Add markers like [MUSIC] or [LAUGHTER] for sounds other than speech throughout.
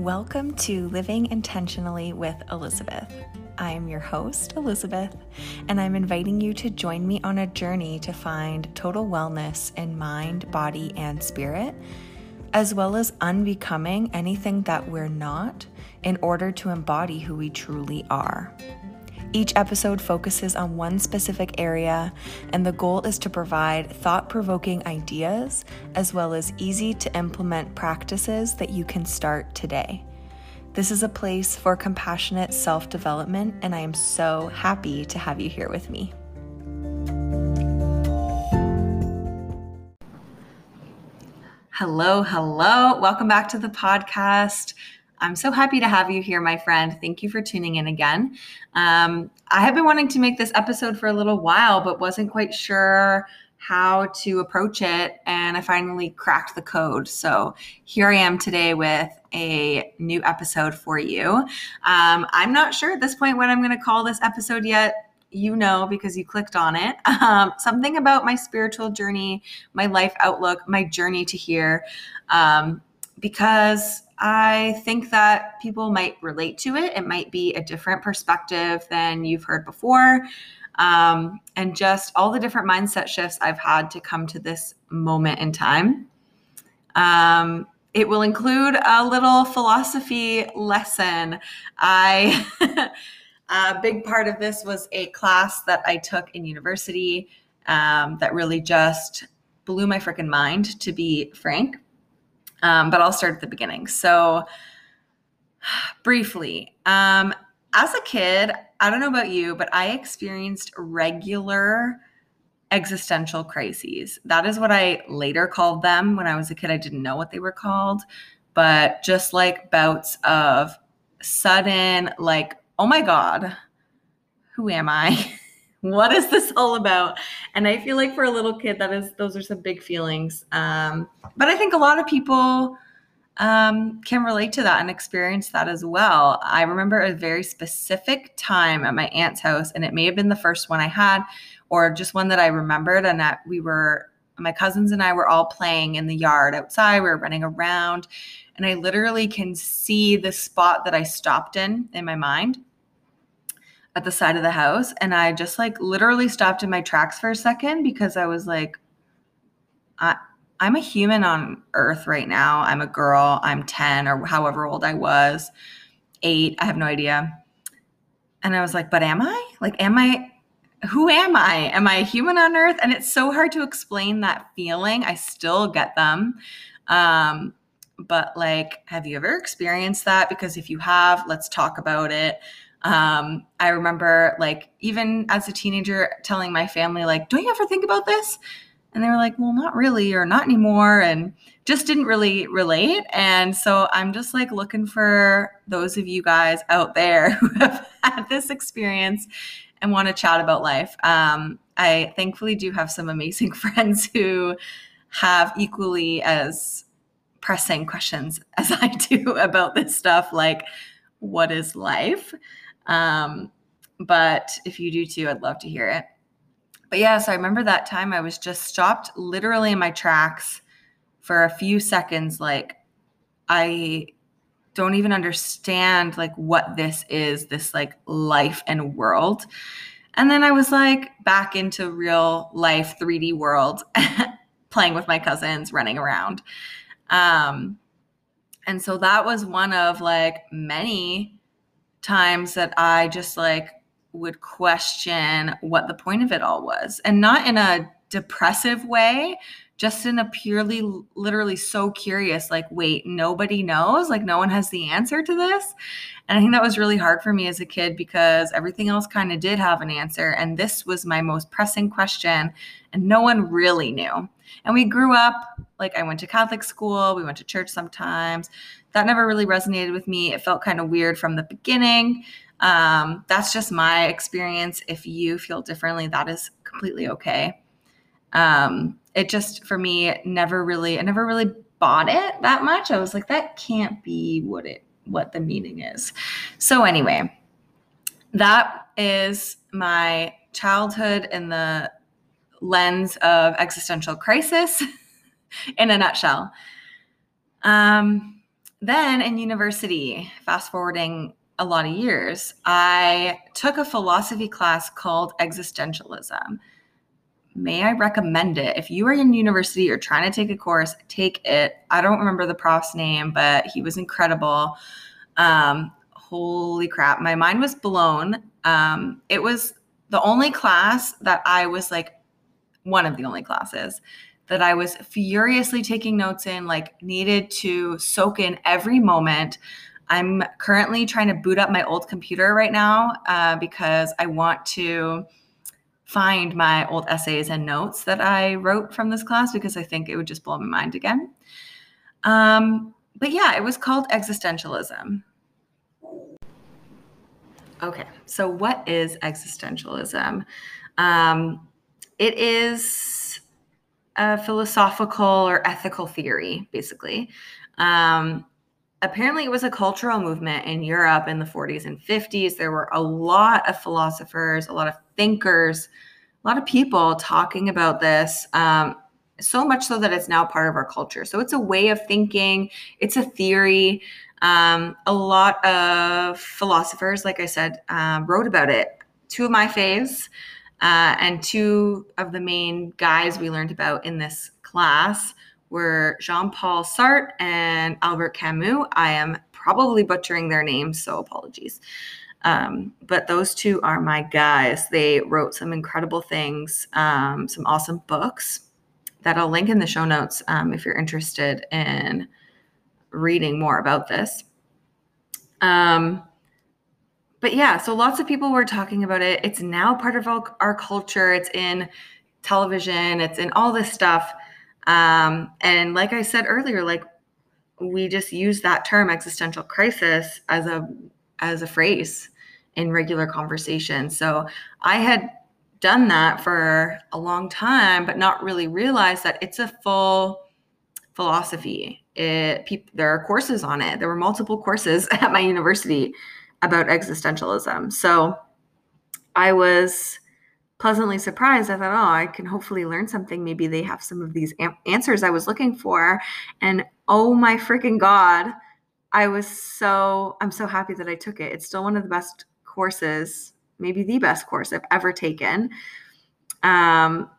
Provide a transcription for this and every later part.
Welcome to Living Intentionally with Elizabeth. I am your host, Elizabeth, and I'm inviting you to join me on a journey to find total wellness in mind, body, and spirit, as well as unbecoming anything that we're not in order to embody who we truly are. Each episode focuses on one specific area, and the goal is to provide thought provoking ideas as well as easy to implement practices that you can start today. This is a place for compassionate self development, and I am so happy to have you here with me. Hello, hello. Welcome back to the podcast. I'm so happy to have you here, my friend. Thank you for tuning in again. Um, I have been wanting to make this episode for a little while, but wasn't quite sure how to approach it. And I finally cracked the code. So here I am today with a new episode for you. Um, I'm not sure at this point what I'm going to call this episode yet you know because you clicked on it. [LAUGHS] Um, something about my spiritual journey, my life outlook, my journey to here. Um, because I think that people might relate to it. It might be a different perspective than you've heard before. Um, and just all the different mindset shifts I've had to come to this moment in time. Um, it will include a little philosophy lesson. I. [LAUGHS] a big part of this was a class that I took in university um, that really just blew my freaking mind, to be frank. Um, but I'll start at the beginning. So, [SIGHS] briefly, um, as a kid, I don't know about you, but I experienced regular existential crises. That is what I later called them. When I was a kid, I didn't know what they were called, but just like bouts of sudden, like, oh my God, who am I? [LAUGHS] what is this all about? And I feel like for a little kid, that is those are some big feelings. Um, but I think a lot of people um, can relate to that and experience that as well. I remember a very specific time at my aunt's house, and it may have been the first one I had, or just one that I remembered, and that we were my cousins and I were all playing in the yard outside. We were running around, and I literally can see the spot that I stopped in in my mind at the side of the house and I just like literally stopped in my tracks for a second because I was like I I'm a human on earth right now. I'm a girl. I'm 10 or however old I was. 8, I have no idea. And I was like, "But am I? Like am I who am I? Am I a human on earth?" And it's so hard to explain that feeling. I still get them. Um but like have you ever experienced that because if you have, let's talk about it. Um, I remember like even as a teenager telling my family, like, don't you ever think about this? And they were like, well, not really, or not anymore. And just didn't really relate. And so I'm just like looking for those of you guys out there [LAUGHS] who have had this experience and want to chat about life. Um, I thankfully do have some amazing [LAUGHS] friends who have equally as pressing questions as I do [LAUGHS] about this stuff, like, what is life? Um, but if you do too, I'd love to hear it. But yeah, so I remember that time I was just stopped literally in my tracks for a few seconds. Like, I don't even understand like what this is, this like life and world. And then I was like back into real life 3D world, [LAUGHS] playing with my cousins, running around. Um, and so that was one of like many times that I just like would question what the point of it all was. And not in a depressive way just in a purely literally so curious like wait nobody knows? Like no one has the answer to this? And i think that was really hard for me as a kid because everything else kind of did have an answer and this was my most pressing question and no one really knew. And we grew up like i went to catholic school we went to church sometimes that never really resonated with me. It felt kind of weird from the beginning. Um, that's just my experience. If you feel differently, that is completely okay. Um, it just for me never really, I never really bought it that much. I was like, that can't be what it what the meaning is. So anyway, that is my childhood in the lens of existential crisis [LAUGHS] in a nutshell. Um, then in university, fast forwarding a lot of years, I took a philosophy class called existentialism. May I recommend it? If you are in university or trying to take a course, take it. I don't remember the prof's name, but he was incredible. Um, holy crap, my mind was blown. Um, it was the only class that I was like, one of the only classes that I was furiously taking notes in, like, needed to soak in every moment. I'm currently trying to boot up my old computer right now uh, because I want to find my old essays and notes that I wrote from this class because I think it would just blow my mind again. Um, but yeah, it was called existentialism. Okay, so what is existentialism? Um, it is a philosophical or ethical theory, basically. Um, apparently, it was a cultural movement in Europe in the 40s and 50s. There were a lot of philosophers, a lot of thinkers, a lot of people talking about this. Um, so much so that it's now part of our culture. So it's a way of thinking, it's a theory. Um, a lot of philosophers, like I said, uh, wrote about it. Two of my faves uh, and two of the main guys we learned about in this class were Jean Paul Sartre and Albert Camus. I am probably butchering their names, so apologies. Um, but those two are my guys. They wrote some incredible things, um, some awesome books that I'll link in the show notes um, if you're interested in reading more about this. Um, but yeah, so lots of people were talking about it. It's now part of our, our culture. It's in television. It's in all this stuff. Um, and like I said earlier, like we just use that term existential crisis as a as a phrase in regular conversation. So I had done that for a long time, but not really realized that it's a full philosophy. It there are courses on it. There were multiple courses [LAUGHS] at my university about existentialism. So I was pleasantly surprised. I thought, oh, I can hopefully learn something. Maybe they have some of these am- answers I was looking for. And oh my freaking God, I was so, I'm so happy that I took it. It's still one of the best courses, maybe the best course I've ever taken. Um,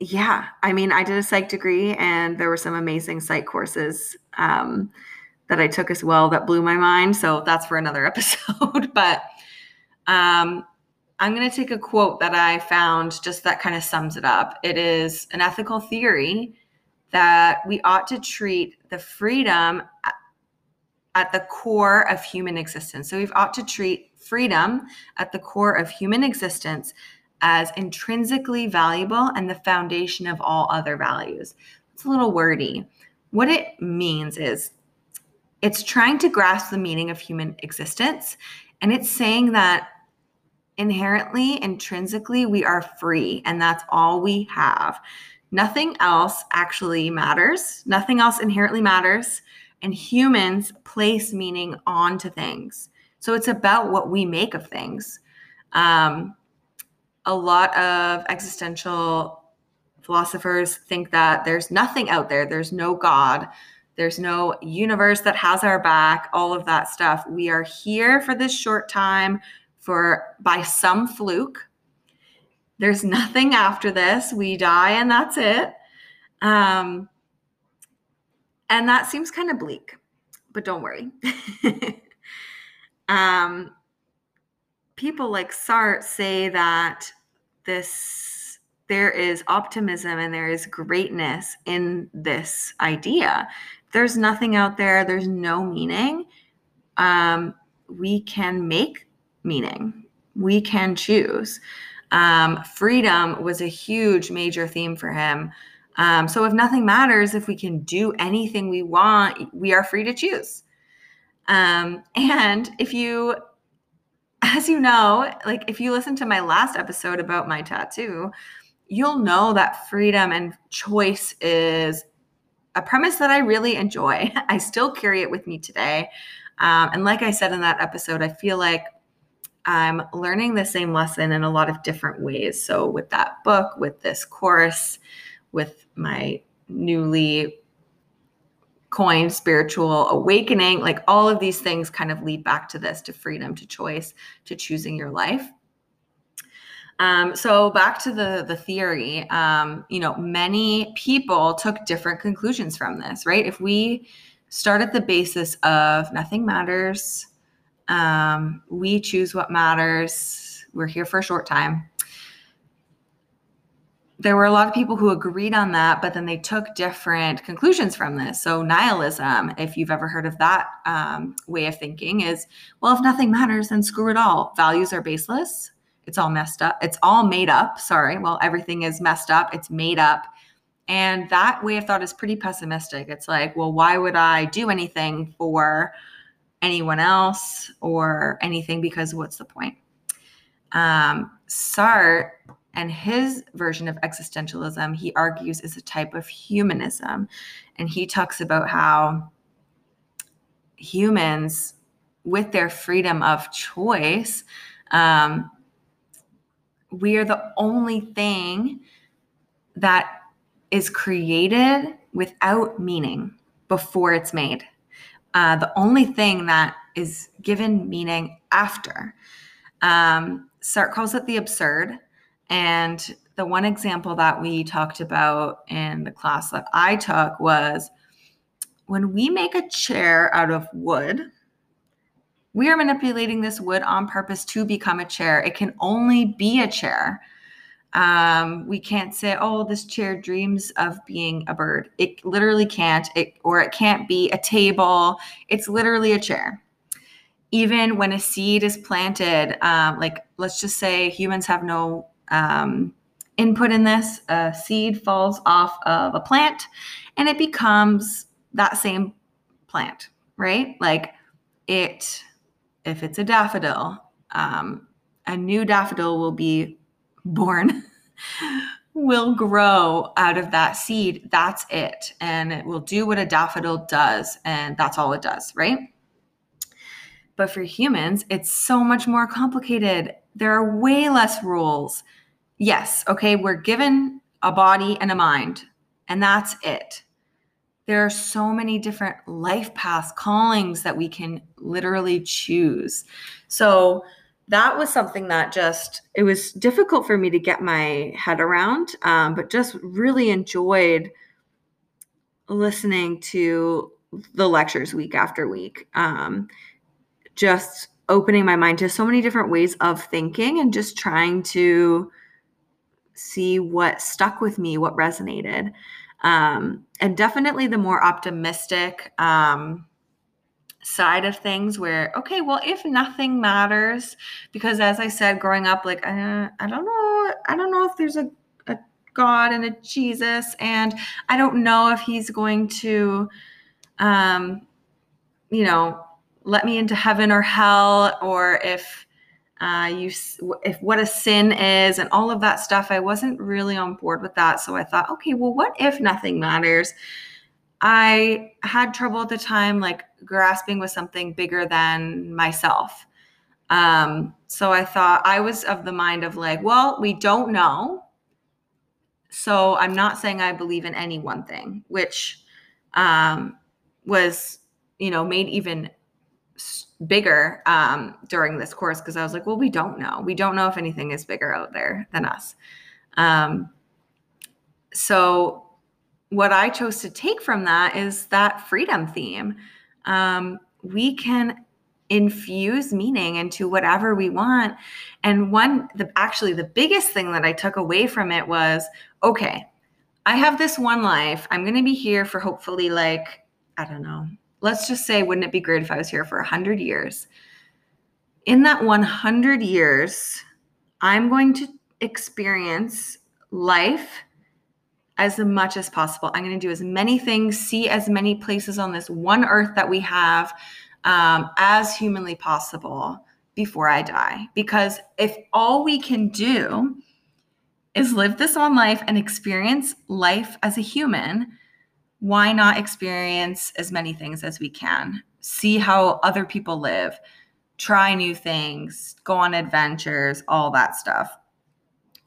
yeah, I mean, I did a psych degree and there were some amazing psych courses. Um, that I took as well that blew my mind. So that's for another [LAUGHS] episode. but um, I'm going to take a quote that I found just that kind of sums it up. It is an ethical theory that we ought to treat the freedom at the core of human existence. So we've ought to treat freedom at the core of human existence as intrinsically valuable and the foundation of all other values. It's a little wordy. What it means is it's trying to grasp the meaning of human existence. And it's saying that inherently, intrinsically, we are free, and that's all we have. Nothing else actually matters, nothing else inherently matters. And humans place meaning onto things. So it's about what we make of things. Um, a lot of existential philosophers think that there's nothing out there, there's no God, there's no universe that has our back, all of that stuff. We are here for this short time for by some fluke. There's [LAUGHS] nothing after this. We die and that's it. Um, and that seems kind of bleak, but don't worry. [LAUGHS] um, people like Sartre say that this there is optimism and there is greatness in this idea there's nothing out there, there's no meaning, um, we can make meaning. We can choose. Um, freedom was a huge major theme for him. Um, so if nothing matters, if we can do anything we want, we are free to choose. Um, and if you, as you know, like if you listen to my last episode about my tattoo, you'll know that freedom and choice is a premise that I really enjoy. [LAUGHS] I still carry it with me today. Um, and like I said in that episode, I feel like I'm learning the same lesson in a lot of different ways. So, with that book, with this course, with my newly coined spiritual awakening. Like all of these things kind of lead back to this to freedom, to choice, to choosing your life. Um, so back to the the theory, um, you know, many people took different conclusions from this, right? If we start at the basis of nothing matters, um, we choose what matters. We're here for a short time there were a lot of people who agreed on that, but then they took different conclusions from this. So, nihilism, if you've ever heard of that um, way of thinking, is well, if nothing matters, then screw it all. Values are baseless. It's all messed up. It's all made up. Sorry. Well, everything is messed up. It's made up. And that way of thought is pretty pessimistic. It's like, well, why would I do anything for anyone else or anything? Because what's the point? Um, Sartre and his version of existentialism, he argues, is a type of humanism. And he talks about how humans, with their freedom of choice, um, we are the only thing that is created without meaning before it's made. Uh, the only thing that is given meaning after. Um, Sartre calls it the absurd. And the one example that we talked about in the class that I took was when we make a chair out of wood, we are manipulating this wood on purpose to become a chair. It can only be a chair. Um, we can't say, oh, this chair dreams of being a bird. It literally can't, it, or it can't be a table. It's literally a chair. Even when a seed is planted, um, like let's just say humans have no um, input in this, a seed falls off of a plant and it becomes that same plant, right? Like it, if it's a daffodil, um, a new daffodil will be born, [LAUGHS] will grow out of that seed. That's it. And it will do what a daffodil does. And that's all it does, right? But for humans, it's so much more complicated. There are way less rules yes, okay, we're given a body and a mind, and that's it. There are so many different life paths, callings that we can literally choose. So that was something that just it was difficult for me to get my head around, um, but just really enjoyed listening to the lectures week after week. Um, just opening my mind to so many different ways of thinking and just trying to see what stuck with me, what resonated. Um, and definitely the more optimistic um, side of things where, okay, well, if nothing matters, because as I said, growing up, like, uh, I don't know, I don't know if there's a, a God and a Jesus, and I don't know if he's going to, um, you know, let me into heaven or hell, or if uh, you if what a sin is and all of that stuff i wasn't really on board with that. So i thought okay well what if nothing matters? I had trouble at the time like grasping with something bigger than myself. Um, so i thought i was of the mind of like well we don't know. So i'm not saying i believe in any one thing which um, was you know made even bigger um, during this course because I was like, well, we don't know. We don't know if anything is bigger out there than us. Um, so, what I chose to take from that is that freedom theme. Um, we can infuse meaning into whatever we want. And one, the actually the biggest thing that I took away from it was, okay, I have this one life. I'm going to be here for hopefully like I don't know, let's just say, wouldn't it be great if I was here for 100 years? In that 100 years, I'm going to experience life as much as possible. I'm going to do as many things, see as many places on this one earth that we have um, as humanly possible before I die. Because if all we can do is live this on life and experience life as a human, why not experience as many things as we can? See how other people live, try new things, go on adventures, all that stuff.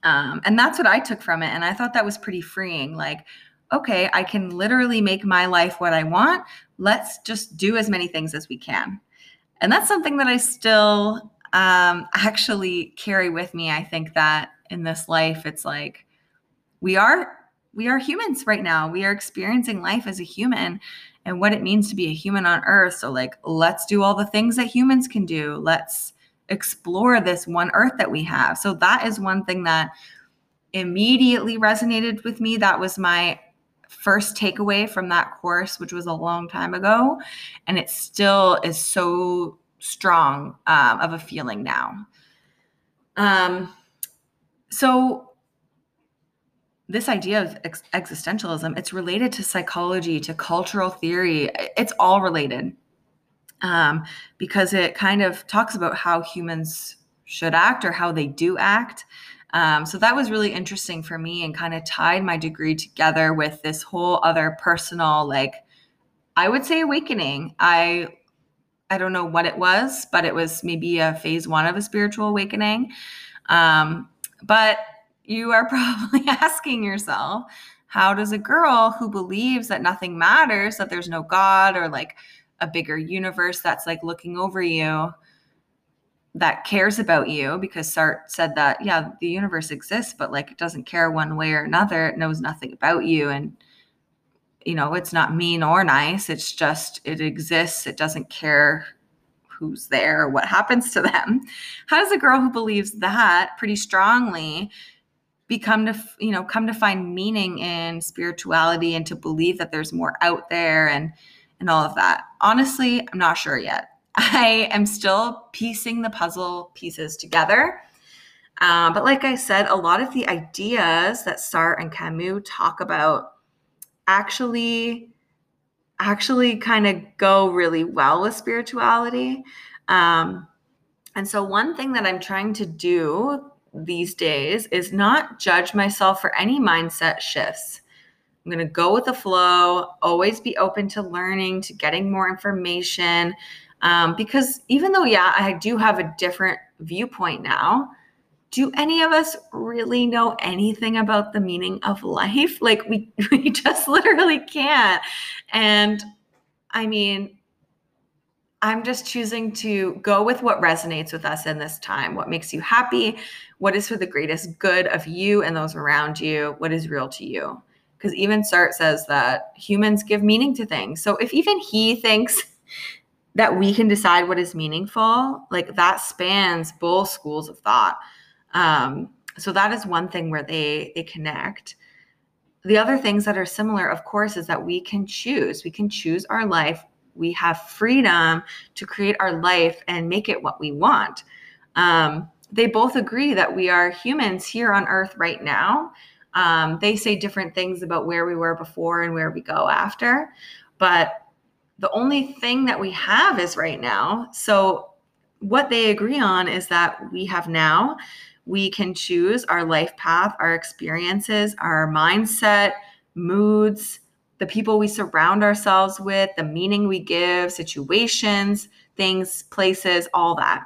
Um, and that's what I took from it. And I thought that was pretty freeing. Like, okay, I can literally make my life what I want. Let's just do as many things as we can. And that's something that I still um, [LAUGHS] actually carry with me. I think that in this life, it's like we are we are humans right now. We are experiencing life as a human and what it means to be a human on earth. So like let's do all the things that humans can do. Let's explore this one earth that we have. So that is one thing that immediately resonated with me. That was my first takeaway from that course, which was a long time ago. And it still is so strong um, of a feeling now. Um, so this idea of ex- existentialism it's related to psychology to cultural theory it's all related. Um, because it kind of talks about how humans should act or how they do act. Um, so that was really interesting for me and kind of tied my degree together with this whole other personal like i would say awakening. I i don't know what it was but it was maybe a phase one of a spiritual awakening. Um, but you are [LAUGHS] probably asking yourself, how does a girl who believes that nothing matters, that there's no God or like a bigger universe that's like looking over you, that cares about you, because Sartre said that, yeah, the universe exists, but like it doesn't care one way or another, it knows nothing about you. And, you know, it's not mean or nice. It's just, it exists. It doesn't care who's there or what happens to them. How does a girl who believes that pretty strongly become to you know come to find meaning in spirituality and to believe that there's more out there and and all of that. Honestly i'm not sure yet. [LAUGHS] I am still piecing the puzzle pieces together. Um, but like i said a lot of the ideas that sartre and camus talk about actually actually kind of go really well with spirituality. Um, and so one thing that i'm trying to do these days is not judge myself for any mindset shifts. I'm going to go with the flow, always be open to learning, to getting more information. Um, because even though, yeah, I do have a different viewpoint now, do any of us really know anything about the meaning of life? [LAUGHS] Like, we, [LAUGHS] we just literally can't. And I mean, I'm just choosing to go with what resonates with us in this time, what makes you happy, what is for the greatest good of you and those around you, what is real to you. Because even Sartre says that humans give meaning to things. So if even he thinks [LAUGHS] that we can decide what is meaningful, like that spans both schools of thought. Um, so that is one thing where they they connect. The other things that are similar, of course, is that we can choose. We can choose our life. We have freedom to create our life and make it what we want. Um, they both agree that we are humans here on earth right now. Um, they say different things about where we were before and where we go after, but the only thing that we have is right now. So, what they agree on is that we have now, we can choose our life path, our experiences, our mindset, moods, the people we surround ourselves with, the meaning we give, situations, things, places, all that.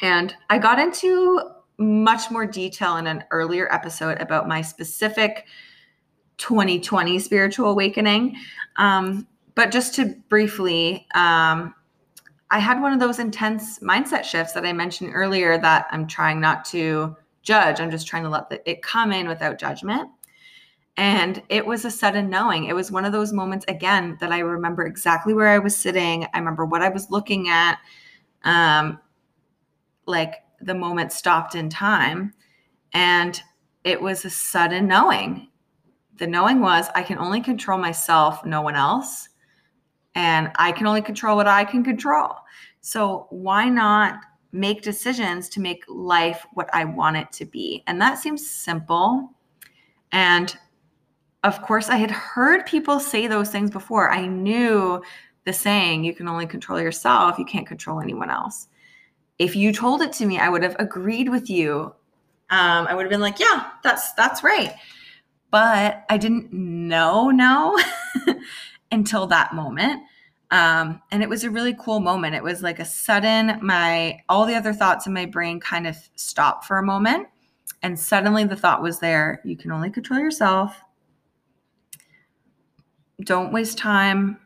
And I got into much more detail in an earlier episode about my specific 2020 spiritual awakening. Um, but just to briefly, um, I had one of those intense mindset shifts that I mentioned earlier that I'm trying not to judge. I'm just trying to let the, it come in without judgment. And it was a sudden knowing. It was one of those moments, again, that I remember exactly where I was sitting. I remember what I was looking at. Um, like the moment stopped in time and it was a sudden knowing the knowing was i can only control myself no one else and i can only control what i can control so why not make decisions to make life what i want it to be and that seems simple and of course i had heard people say those things before i knew the saying you can only control yourself you can't control anyone else if you told it to me, I would have agreed with you. Um, I would have been like, yeah, that's that's right. But I didn't know no [LAUGHS] until that moment. Um, and it was a really cool moment. It was like a sudden, my all the other thoughts in my brain kind of stopped for a moment. And suddenly the thought was there, you can only control yourself. Don't waste time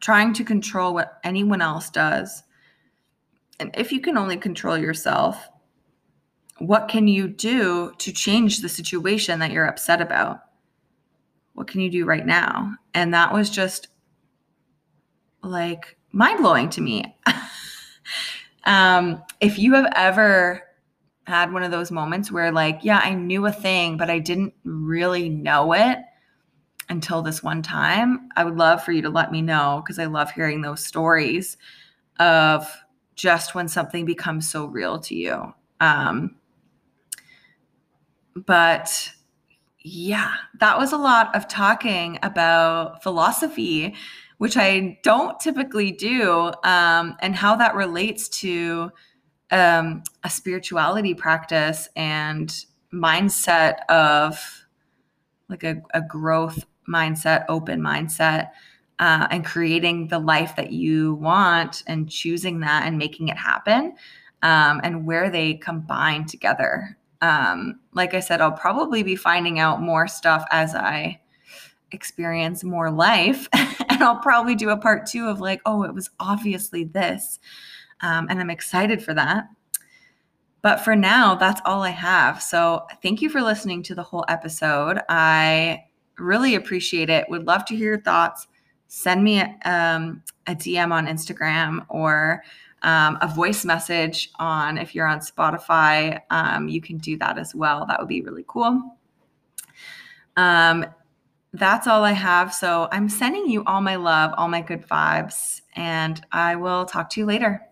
trying to control what anyone else does. And if you can only control yourself, what can you do to change the situation that you're upset about? What can you do right now? And that was just like mind blowing to me. [LAUGHS] um, if you have ever had one of those moments where, like, yeah, I knew a thing, but I didn't really know it until this one time, I would love for you to let me know because I love hearing those stories of just when something becomes so real to you. Um, but yeah, that was a lot of talking about philosophy, which I don't typically do, um, and how that relates to um, a spirituality practice and mindset of like a, a growth mindset, open mindset, uh, and creating the life that you want and choosing that and making it happen, um, and where they combine together. Um, like I said, I'll probably be finding out more stuff as I experience more life. [LAUGHS] and I'll probably do a part two of like, oh, it was obviously this. Um, and I'm excited for that. But for now, that's all I have. So thank you for listening to the whole episode. I really appreciate it. Would love to hear your thoughts. Send me a, um, a DM on Instagram or um, a voice message on if you're on Spotify. Um, you can do that as well. That would be really cool. Um, that's all I have. So I'm sending you all my love, all my good vibes, and I will talk to you later.